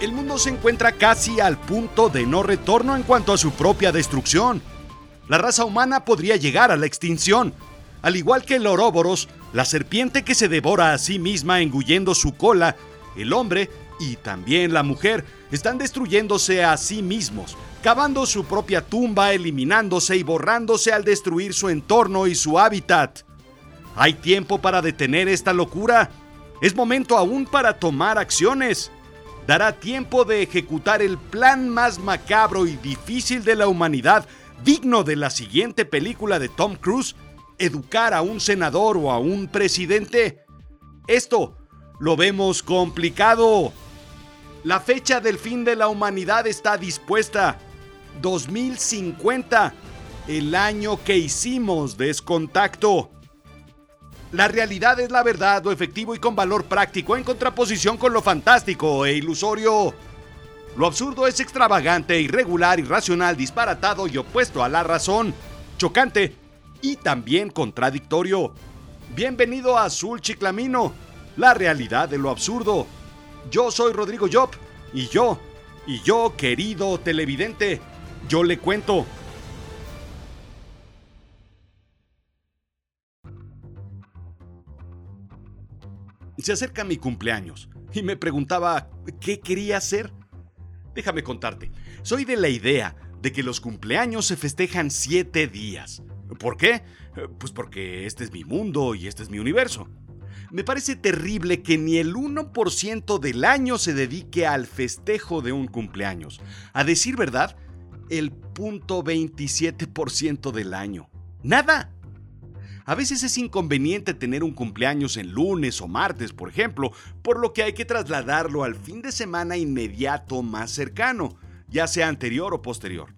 El mundo se encuentra casi al punto de no retorno en cuanto a su propia destrucción. La raza humana podría llegar a la extinción. Al igual que el oróboros, la serpiente que se devora a sí misma engullendo su cola, el hombre y también la mujer están destruyéndose a sí mismos, cavando su propia tumba, eliminándose y borrándose al destruir su entorno y su hábitat. ¿Hay tiempo para detener esta locura? Es momento aún para tomar acciones. Dará tiempo de ejecutar el plan más macabro y difícil de la humanidad, digno de la siguiente película de Tom Cruise, educar a un senador o a un presidente. Esto lo vemos complicado. La fecha del fin de la humanidad está dispuesta. 2050, el año que hicimos descontacto. La realidad es la verdad, lo efectivo y con valor práctico en contraposición con lo fantástico e ilusorio. Lo absurdo es extravagante, irregular, irracional, disparatado y opuesto a la razón, chocante y también contradictorio. Bienvenido a Azul Chiclamino, la realidad de lo absurdo. Yo soy Rodrigo Job y yo, y yo, querido televidente, yo le cuento. Se acerca mi cumpleaños y me preguntaba qué quería hacer. Déjame contarte, soy de la idea de que los cumpleaños se festejan siete días. ¿Por qué? Pues porque este es mi mundo y este es mi universo. Me parece terrible que ni el 1% del año se dedique al festejo de un cumpleaños. A decir verdad, el 0.27% del año. Nada. A veces es inconveniente tener un cumpleaños en lunes o martes, por ejemplo, por lo que hay que trasladarlo al fin de semana inmediato más cercano, ya sea anterior o posterior.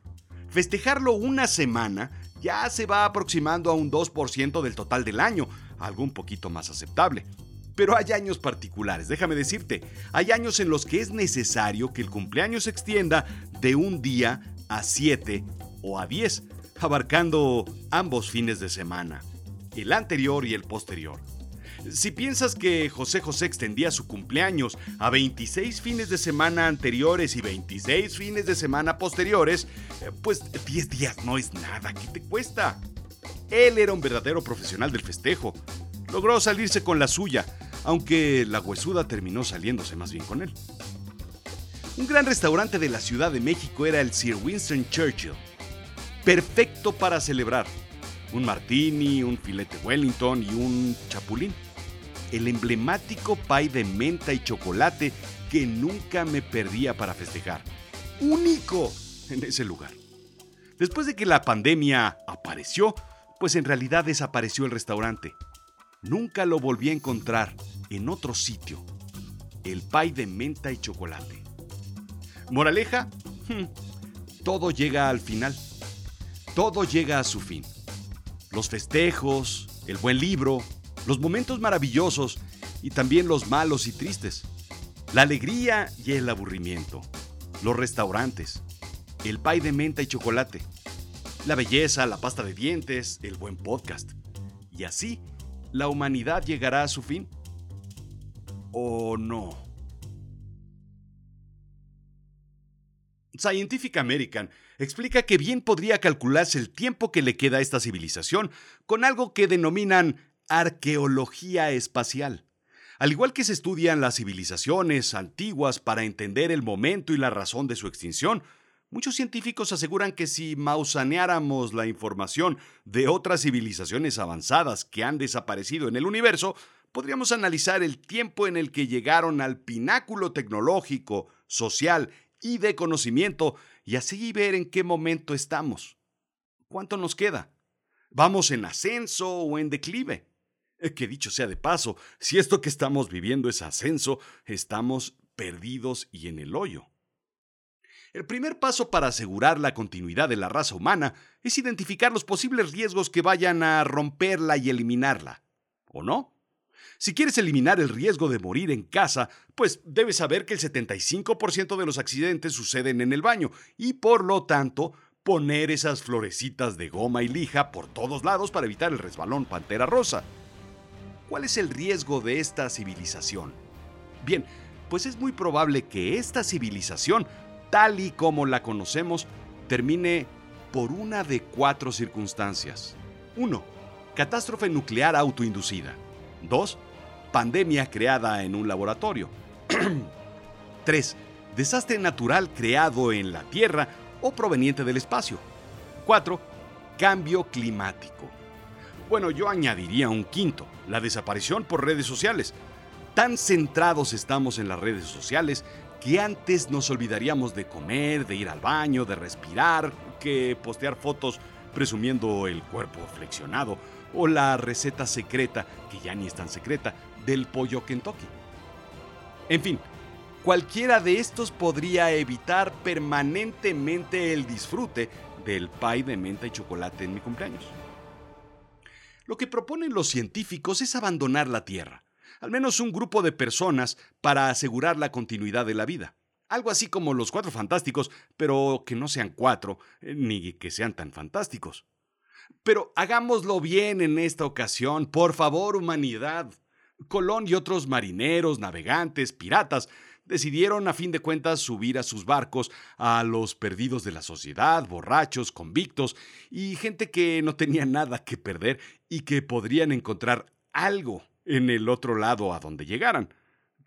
Festejarlo una semana ya se va aproximando a un 2% del total del año, algo un poquito más aceptable. Pero hay años particulares, déjame decirte, hay años en los que es necesario que el cumpleaños se extienda de un día a 7 o a 10, abarcando ambos fines de semana, el anterior y el posterior. Si piensas que José José extendía su cumpleaños a 26 fines de semana anteriores y 26 fines de semana posteriores, eh, pues 10 días no es nada, ¿qué te cuesta? Él era un verdadero profesional del festejo. Logró salirse con la suya, aunque la huesuda terminó saliéndose más bien con él. Un gran restaurante de la Ciudad de México era el Sir Winston Churchill. Perfecto para celebrar. Un martini, un filete Wellington y un chapulín. El emblemático pie de menta y chocolate que nunca me perdía para festejar. Único en ese lugar. Después de que la pandemia apareció, pues en realidad desapareció el restaurante. Nunca lo volví a encontrar en otro sitio. El pie de menta y chocolate. Moraleja, hmm, todo llega al final. Todo llega a su fin. Los festejos, el buen libro, los momentos maravillosos y también los malos y tristes. La alegría y el aburrimiento. Los restaurantes. El pie de menta y chocolate la belleza, la pasta de dientes, el buen podcast. Y así, la humanidad llegará a su fin. ¿O no? Scientific American explica que bien podría calcularse el tiempo que le queda a esta civilización con algo que denominan arqueología espacial. Al igual que se estudian las civilizaciones antiguas para entender el momento y la razón de su extinción, Muchos científicos aseguran que si mausaneáramos la información de otras civilizaciones avanzadas que han desaparecido en el universo, podríamos analizar el tiempo en el que llegaron al pináculo tecnológico, social y de conocimiento y así ver en qué momento estamos. ¿Cuánto nos queda? ¿Vamos en ascenso o en declive? Eh, que dicho sea de paso, si esto que estamos viviendo es ascenso, estamos perdidos y en el hoyo. El primer paso para asegurar la continuidad de la raza humana es identificar los posibles riesgos que vayan a romperla y eliminarla. ¿O no? Si quieres eliminar el riesgo de morir en casa, pues debes saber que el 75% de los accidentes suceden en el baño y por lo tanto poner esas florecitas de goma y lija por todos lados para evitar el resbalón pantera rosa. ¿Cuál es el riesgo de esta civilización? Bien, pues es muy probable que esta civilización, tal y como la conocemos, termine por una de cuatro circunstancias. 1. Catástrofe nuclear autoinducida. 2. Pandemia creada en un laboratorio. 3. Desastre natural creado en la Tierra o proveniente del espacio. 4. Cambio climático. Bueno, yo añadiría un quinto, la desaparición por redes sociales. Tan centrados estamos en las redes sociales que antes nos olvidaríamos de comer, de ir al baño, de respirar, que postear fotos presumiendo el cuerpo flexionado o la receta secreta, que ya ni es tan secreta, del pollo Kentucky. En fin, cualquiera de estos podría evitar permanentemente el disfrute del pie de menta y chocolate en mi cumpleaños. Lo que proponen los científicos es abandonar la Tierra, al menos un grupo de personas, para asegurar la continuidad de la vida. Algo así como los cuatro fantásticos, pero que no sean cuatro, eh, ni que sean tan fantásticos. Pero hagámoslo bien en esta ocasión, por favor, humanidad. Colón y otros marineros, navegantes, piratas, decidieron a fin de cuentas subir a sus barcos a los perdidos de la sociedad, borrachos, convictos y gente que no tenía nada que perder y que podrían encontrar algo en el otro lado a donde llegaran.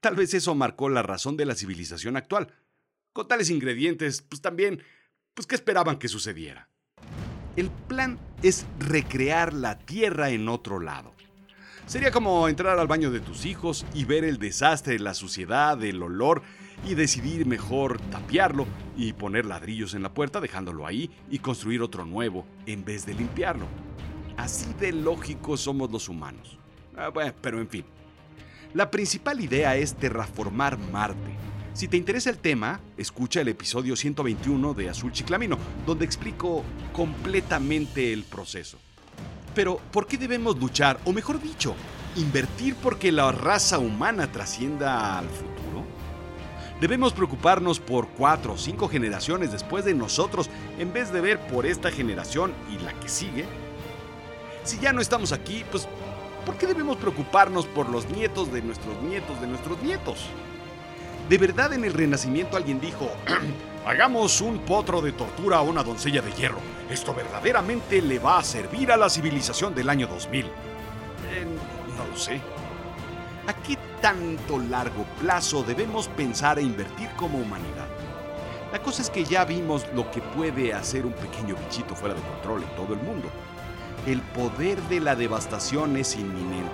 Tal vez eso marcó la razón de la civilización actual. Con tales ingredientes, pues también, pues ¿qué esperaban que sucediera? El plan es recrear la Tierra en otro lado. Sería como entrar al baño de tus hijos y ver el desastre, la suciedad, el olor y decidir mejor tapiarlo y poner ladrillos en la puerta dejándolo ahí y construir otro nuevo en vez de limpiarlo. Así de lógicos somos los humanos. Ah, bueno, pero en fin. La principal idea es terraformar Marte si te interesa el tema, escucha el episodio 121 de Azul Chiclamino, donde explico completamente el proceso. Pero, ¿por qué debemos luchar, o mejor dicho, invertir porque la raza humana trascienda al futuro? ¿Debemos preocuparnos por cuatro o cinco generaciones después de nosotros en vez de ver por esta generación y la que sigue? Si ya no estamos aquí, pues, ¿por qué debemos preocuparnos por los nietos de nuestros nietos de nuestros nietos? ¿De verdad en el Renacimiento alguien dijo, hagamos un potro de tortura a una doncella de hierro? Esto verdaderamente le va a servir a la civilización del año 2000. Eh, no lo sé. ¿A qué tanto largo plazo debemos pensar e invertir como humanidad? La cosa es que ya vimos lo que puede hacer un pequeño bichito fuera de control en todo el mundo. El poder de la devastación es inminente.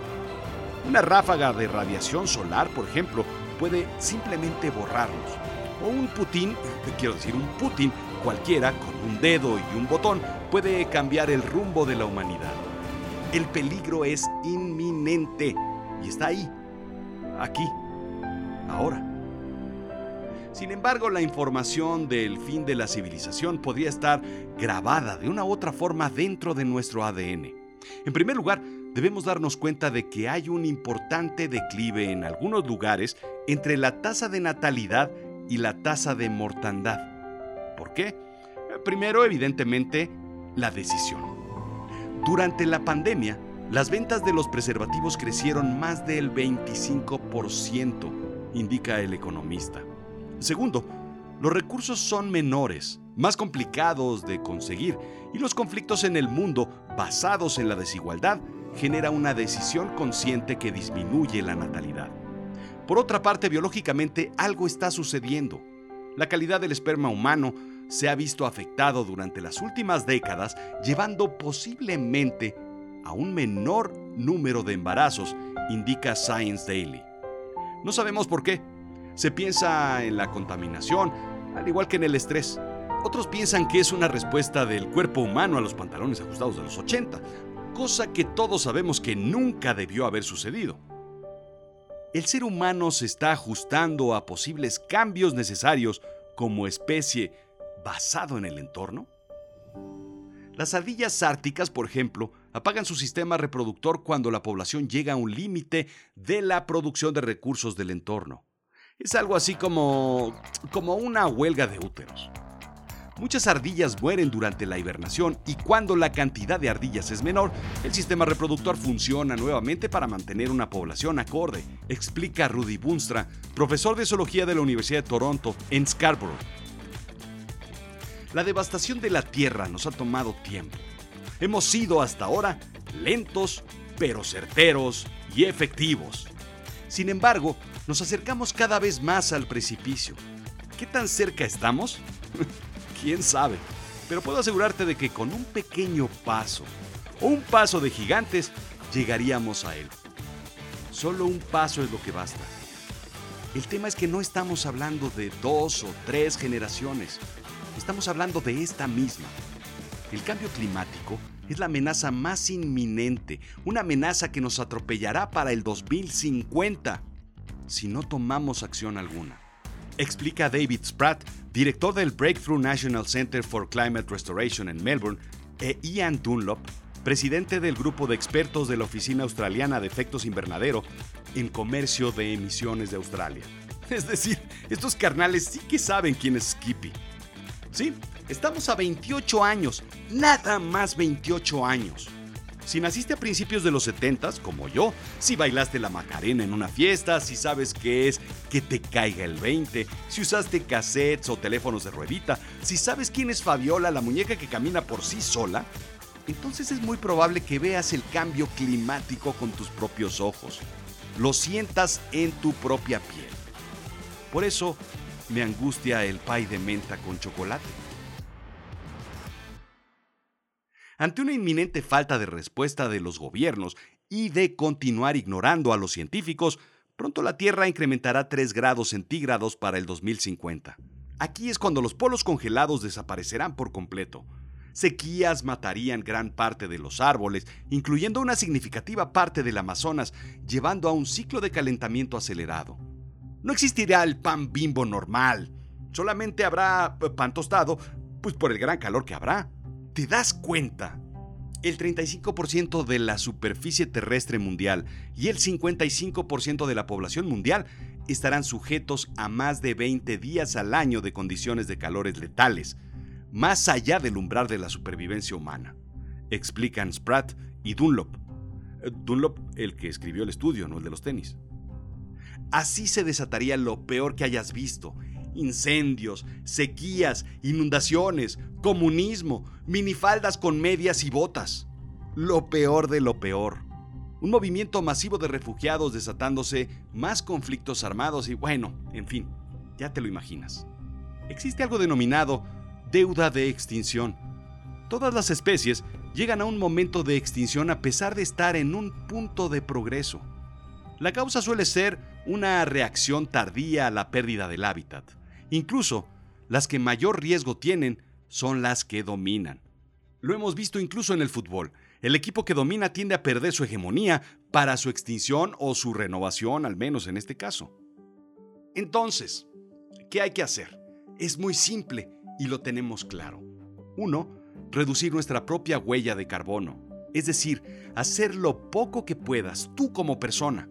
Una ráfaga de radiación solar, por ejemplo, puede simplemente borrarlos. O un Putin, quiero decir, un Putin cualquiera con un dedo y un botón puede cambiar el rumbo de la humanidad. El peligro es inminente y está ahí, aquí, ahora. Sin embargo, la información del fin de la civilización podría estar grabada de una u otra forma dentro de nuestro ADN. En primer lugar, debemos darnos cuenta de que hay un importante declive en algunos lugares entre la tasa de natalidad y la tasa de mortandad. ¿Por qué? Primero, evidentemente, la decisión. Durante la pandemia, las ventas de los preservativos crecieron más del 25%, indica el economista. Segundo, los recursos son menores, más complicados de conseguir y los conflictos en el mundo basados en la desigualdad genera una decisión consciente que disminuye la natalidad. Por otra parte, biológicamente algo está sucediendo. La calidad del esperma humano se ha visto afectado durante las últimas décadas, llevando posiblemente a un menor número de embarazos, indica Science Daily. No sabemos por qué. Se piensa en la contaminación, al igual que en el estrés. Otros piensan que es una respuesta del cuerpo humano a los pantalones ajustados de los 80, cosa que todos sabemos que nunca debió haber sucedido. El ser humano se está ajustando a posibles cambios necesarios como especie basado en el entorno. Las ardillas árticas, por ejemplo, apagan su sistema reproductor cuando la población llega a un límite de la producción de recursos del entorno. Es algo así como como una huelga de úteros. Muchas ardillas mueren durante la hibernación y cuando la cantidad de ardillas es menor, el sistema reproductor funciona nuevamente para mantener una población acorde, explica Rudy Bunstra, profesor de zoología de la Universidad de Toronto en Scarborough. La devastación de la Tierra nos ha tomado tiempo. Hemos sido hasta ahora lentos, pero certeros y efectivos. Sin embargo, nos acercamos cada vez más al precipicio. ¿Qué tan cerca estamos? quién sabe. Pero puedo asegurarte de que con un pequeño paso o un paso de gigantes llegaríamos a él. Solo un paso es lo que basta. El tema es que no estamos hablando de dos o tres generaciones. Estamos hablando de esta misma. El cambio climático es la amenaza más inminente, una amenaza que nos atropellará para el 2050 si no tomamos acción alguna explica David Spratt, director del Breakthrough National Center for Climate Restoration en Melbourne, e Ian Dunlop, presidente del grupo de expertos de la Oficina Australiana de Efectos Invernadero en Comercio de Emisiones de Australia. Es decir, estos carnales sí que saben quién es Skippy. Sí, estamos a 28 años, nada más 28 años. Si naciste a principios de los 70 como yo, si bailaste la Macarena en una fiesta, si sabes qué es que te caiga el 20, si usaste cassettes o teléfonos de ruedita, si sabes quién es Fabiola, la muñeca que camina por sí sola, entonces es muy probable que veas el cambio climático con tus propios ojos. Lo sientas en tu propia piel. Por eso me angustia el pay de menta con chocolate. Ante una inminente falta de respuesta de los gobiernos y de continuar ignorando a los científicos, pronto la Tierra incrementará 3 grados centígrados para el 2050. Aquí es cuando los polos congelados desaparecerán por completo. Sequías matarían gran parte de los árboles, incluyendo una significativa parte del Amazonas, llevando a un ciclo de calentamiento acelerado. No existirá el pan bimbo normal, solamente habrá pan tostado, pues por el gran calor que habrá. ¿Te das cuenta? El 35% de la superficie terrestre mundial y el 55% de la población mundial estarán sujetos a más de 20 días al año de condiciones de calores letales, más allá del umbral de la supervivencia humana, explican Spratt y Dunlop. Eh, Dunlop, el que escribió el estudio, no el de los tenis. Así se desataría lo peor que hayas visto incendios, sequías, inundaciones, comunismo, minifaldas con medias y botas. Lo peor de lo peor. Un movimiento masivo de refugiados desatándose, más conflictos armados y bueno, en fin, ya te lo imaginas. Existe algo denominado deuda de extinción. Todas las especies llegan a un momento de extinción a pesar de estar en un punto de progreso. La causa suele ser una reacción tardía a la pérdida del hábitat. Incluso, las que mayor riesgo tienen son las que dominan. Lo hemos visto incluso en el fútbol. El equipo que domina tiende a perder su hegemonía para su extinción o su renovación, al menos en este caso. Entonces, ¿qué hay que hacer? Es muy simple y lo tenemos claro. Uno, reducir nuestra propia huella de carbono, es decir, hacer lo poco que puedas tú como persona.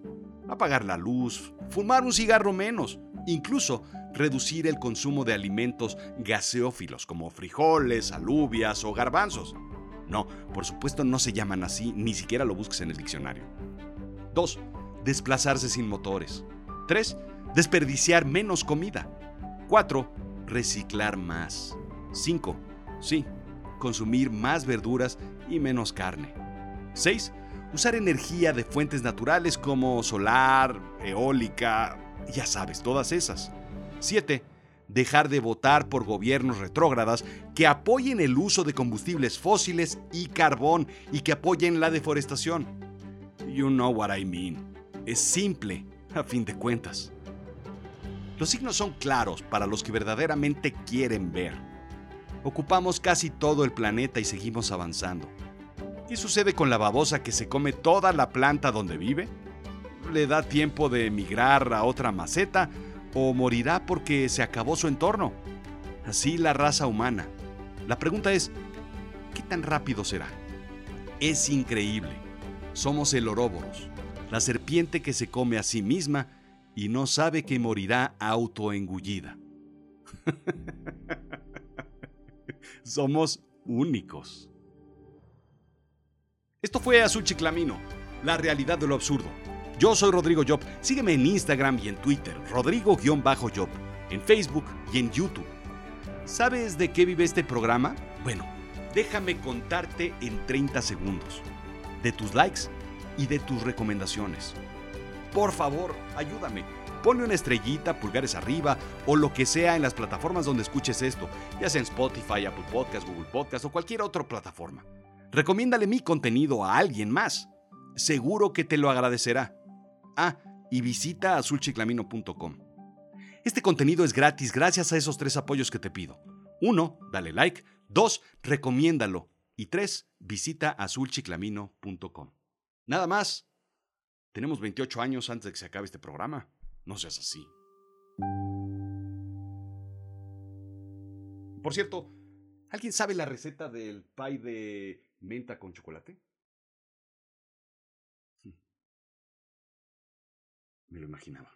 Apagar la luz, fumar un cigarro menos, incluso reducir el consumo de alimentos gaseófilos como frijoles, alubias o garbanzos. No, por supuesto no se llaman así, ni siquiera lo busques en el diccionario. 2. Desplazarse sin motores. 3. Desperdiciar menos comida. 4. Reciclar más. 5. Sí, consumir más verduras y menos carne. 6. Usar energía de fuentes naturales como solar, eólica, ya sabes, todas esas. 7. Dejar de votar por gobiernos retrógradas que apoyen el uso de combustibles fósiles y carbón y que apoyen la deforestación. You know what I mean. Es simple, a fin de cuentas. Los signos son claros para los que verdaderamente quieren ver. Ocupamos casi todo el planeta y seguimos avanzando. ¿Qué sucede con la babosa que se come toda la planta donde vive? ¿Le da tiempo de emigrar a otra maceta o morirá porque se acabó su entorno. Así la raza humana. La pregunta es, ¿qué tan rápido será? Es increíble. Somos el oróboros, la serpiente que se come a sí misma y no sabe que morirá autoengullida. Somos únicos. Esto fue Azul Chiclamino, la realidad de lo absurdo. Yo soy Rodrigo Job. Sígueme en Instagram y en Twitter, Rodrigo-Job, en Facebook y en YouTube. ¿Sabes de qué vive este programa? Bueno, déjame contarte en 30 segundos. De tus likes y de tus recomendaciones. Por favor, ayúdame. Ponle una estrellita, pulgares arriba o lo que sea en las plataformas donde escuches esto, ya sea en Spotify, Apple Podcast, Google Podcast o cualquier otra plataforma. Recomiéndale mi contenido a alguien más. Seguro que te lo agradecerá. Ah, y visita azulchiclamino.com. Este contenido es gratis gracias a esos tres apoyos que te pido. Uno, dale like. Dos, recomiéndalo. Y tres, visita azulchiclamino.com. Nada más. Tenemos 28 años antes de que se acabe este programa. No seas así. Por cierto, ¿alguien sabe la receta del pie de menta con chocolate? Me lo imaginaba.